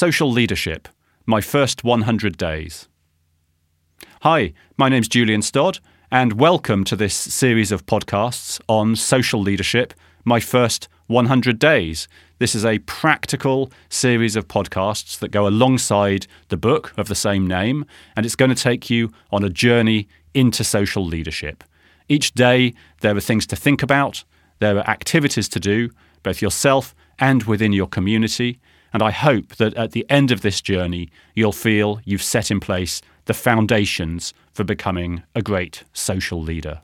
Social Leadership My First 100 Days. Hi, my name's Julian Stodd, and welcome to this series of podcasts on social leadership My First 100 Days. This is a practical series of podcasts that go alongside the book of the same name, and it's going to take you on a journey into social leadership. Each day, there are things to think about, there are activities to do, both yourself and within your community. And I hope that at the end of this journey, you'll feel you've set in place the foundations for becoming a great social leader.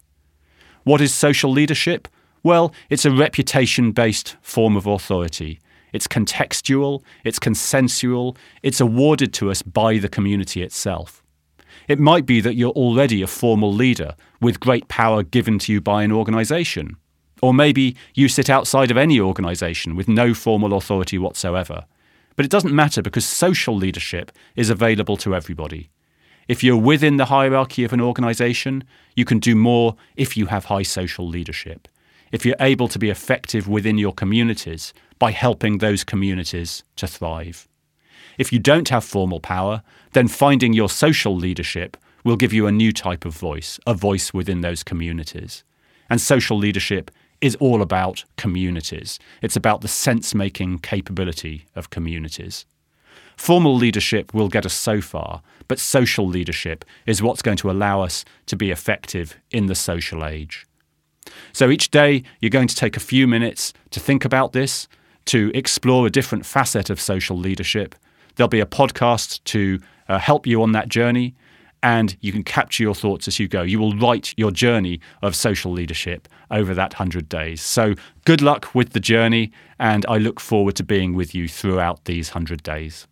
What is social leadership? Well, it's a reputation based form of authority. It's contextual, it's consensual, it's awarded to us by the community itself. It might be that you're already a formal leader with great power given to you by an organisation. Or maybe you sit outside of any organisation with no formal authority whatsoever. But it doesn't matter because social leadership is available to everybody. If you're within the hierarchy of an organisation, you can do more if you have high social leadership. If you're able to be effective within your communities by helping those communities to thrive. If you don't have formal power, then finding your social leadership will give you a new type of voice, a voice within those communities. And social leadership is all about communities. It's about the sense making capability of communities. Formal leadership will get us so far, but social leadership is what's going to allow us to be effective in the social age. So each day, you're going to take a few minutes to think about this, to explore a different facet of social leadership. There'll be a podcast to uh, help you on that journey and you can capture your thoughts as you go. You will write your journey of social leadership over that 100 days. So, good luck with the journey, and I look forward to being with you throughout these 100 days.